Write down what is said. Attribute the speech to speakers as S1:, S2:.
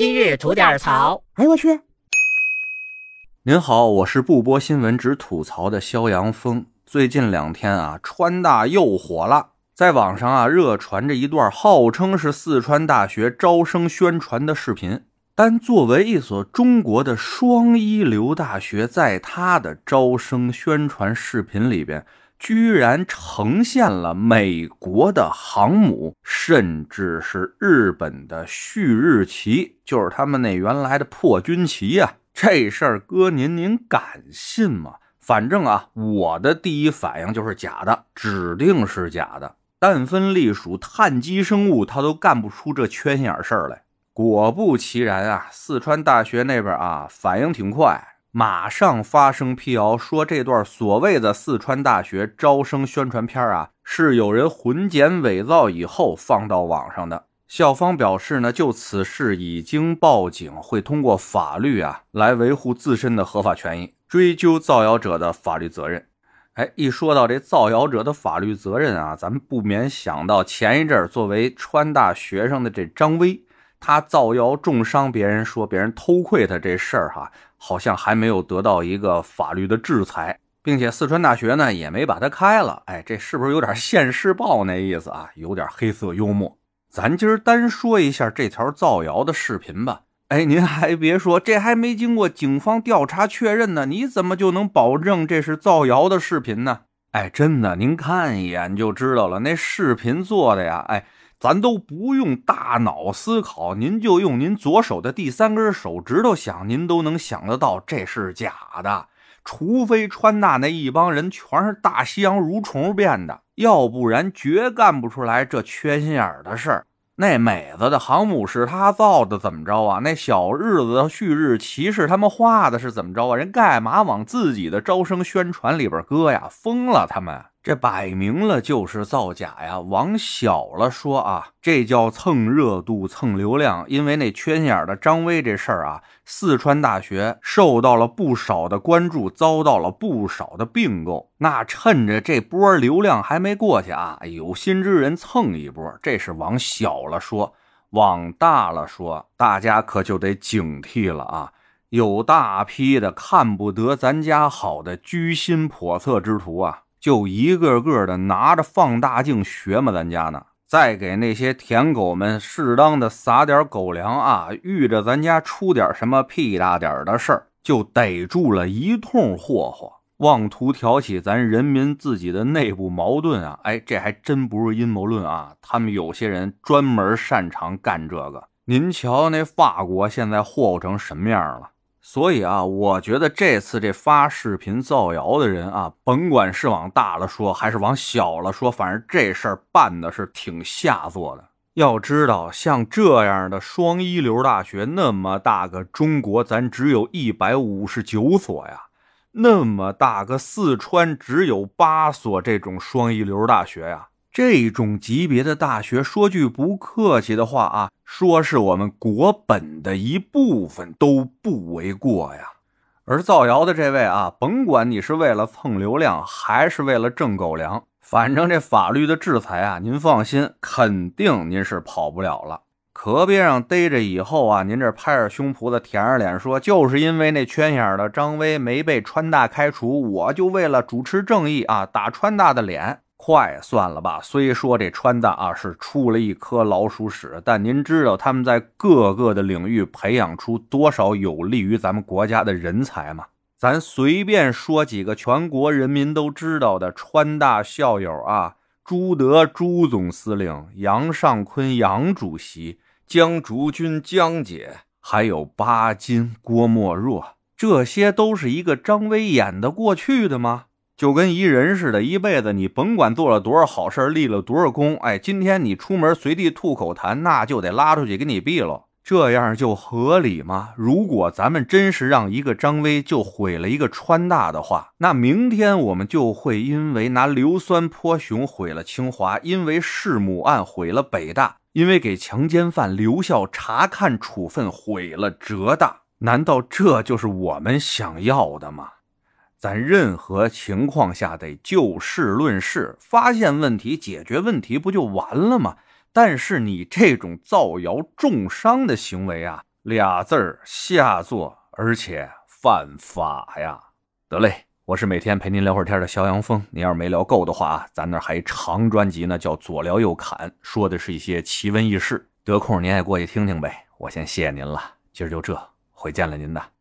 S1: 今日吐点槽。
S2: 哎呦我去！
S3: 您好，我是不播新闻只吐槽的肖阳峰。最近两天啊，川大又火了，在网上啊热传着一段号称是四川大学招生宣传的视频。但作为一所中国的双一流大学，在它的招生宣传视频里边，居然呈现了美国的航母，甚至是日本的旭日旗，就是他们那原来的破军旗呀。这事儿哥您您敢信吗？反正啊，我的第一反应就是假的，指定是假的。但分隶属碳基生物，它都干不出这缺心眼事儿来。果不其然啊，四川大学那边啊反应挺快，马上发声辟谣，说这段所谓的四川大学招生宣传片啊是有人混剪伪造以后放到网上的。校方表示呢，就此事已经报警，会通过法律啊来维护自身的合法权益，追究造谣者的法律责任。哎，一说到这造谣者的法律责任啊，咱们不免想到前一阵作为川大学生的这张威。他造谣重伤别人，说别人偷窥他这事儿，哈，好像还没有得到一个法律的制裁，并且四川大学呢也没把他开了。哎，这是不是有点现世报那意思啊？有点黑色幽默。咱今儿单说一下这条造谣的视频吧。哎，您还别说，这还没经过警方调查确认呢，你怎么就能保证这是造谣的视频呢？哎，真的，您看一眼就知道了，那视频做的呀，哎。咱都不用大脑思考，您就用您左手的第三根手指头想，您都能想得到这是假的。除非川大那一帮人全是大西洋蠕虫变的，要不然绝干不出来这缺心眼的事儿。那美子的航母是他造的，怎么着啊？那小日子的旭日旗是他们画的，是怎么着啊？人干嘛往自己的招生宣传里边搁呀？疯了他们！这摆明了就是造假呀！往小了说啊，这叫蹭热度、蹭流量。因为那缺心眼的张威这事儿啊，四川大学受到了不少的关注，遭到了不少的并购。那趁着这波流量还没过去啊，有心之人蹭一波，这是往小了说。往大了说，大家可就得警惕了啊！有大批的看不得咱家好的居心叵测之徒啊！就一个个的拿着放大镜学嘛，咱家呢，再给那些舔狗们适当的撒点狗粮啊，遇着咱家出点什么屁大点的事儿，就逮住了一通霍霍，妄图挑起咱人民自己的内部矛盾啊！哎，这还真不是阴谋论啊，他们有些人专门擅长干这个。您瞧那法国现在霍霍成什么样了？所以啊，我觉得这次这发视频造谣的人啊，甭管是往大了说，还是往小了说，反正这事儿办的是挺下作的。要知道，像这样的双一流大学，那么大个中国，咱只有一百五十九所呀；那么大个四川，只有八所这种双一流大学呀。这种级别的大学，说句不客气的话啊，说是我们国本的一部分都不为过呀。而造谣的这位啊，甭管你是为了蹭流量，还是为了挣狗粮，反正这法律的制裁啊，您放心，肯定您是跑不了了。可别让逮着以后啊，您这拍着胸脯子，舔着脸说，就是因为那圈眼的张威没被川大开除，我就为了主持正义啊，打川大的脸。快算了吧！虽说这川大啊是出了一颗老鼠屎，但您知道他们在各个的领域培养出多少有利于咱们国家的人才吗？咱随便说几个全国人民都知道的川大校友啊：朱德朱总司令、杨尚昆杨主席、江竹君江姐，还有巴金郭沫若，这些都是一个张威演的过去的吗？就跟一人似的，一辈子你甭管做了多少好事立了多少功，哎，今天你出门随地吐口痰，那就得拉出去给你毙了，这样就合理吗？如果咱们真是让一个张威就毁了一个川大的话，那明天我们就会因为拿硫酸泼熊毁了清华，因为弑母案毁了北大，因为给强奸犯留校察看处分毁了浙大，难道这就是我们想要的吗？咱任何情况下得就事论事，发现问题解决问题，不就完了吗？但是你这种造谣重伤的行为啊，俩字儿下作，而且犯法呀！得嘞，我是每天陪您聊会儿天的肖阳峰。您要是没聊够的话啊，咱那还长专辑呢，叫左聊右侃，说的是一些奇闻异事。得空您也过去听听呗。我先谢谢您了，今儿就这，回见了您的。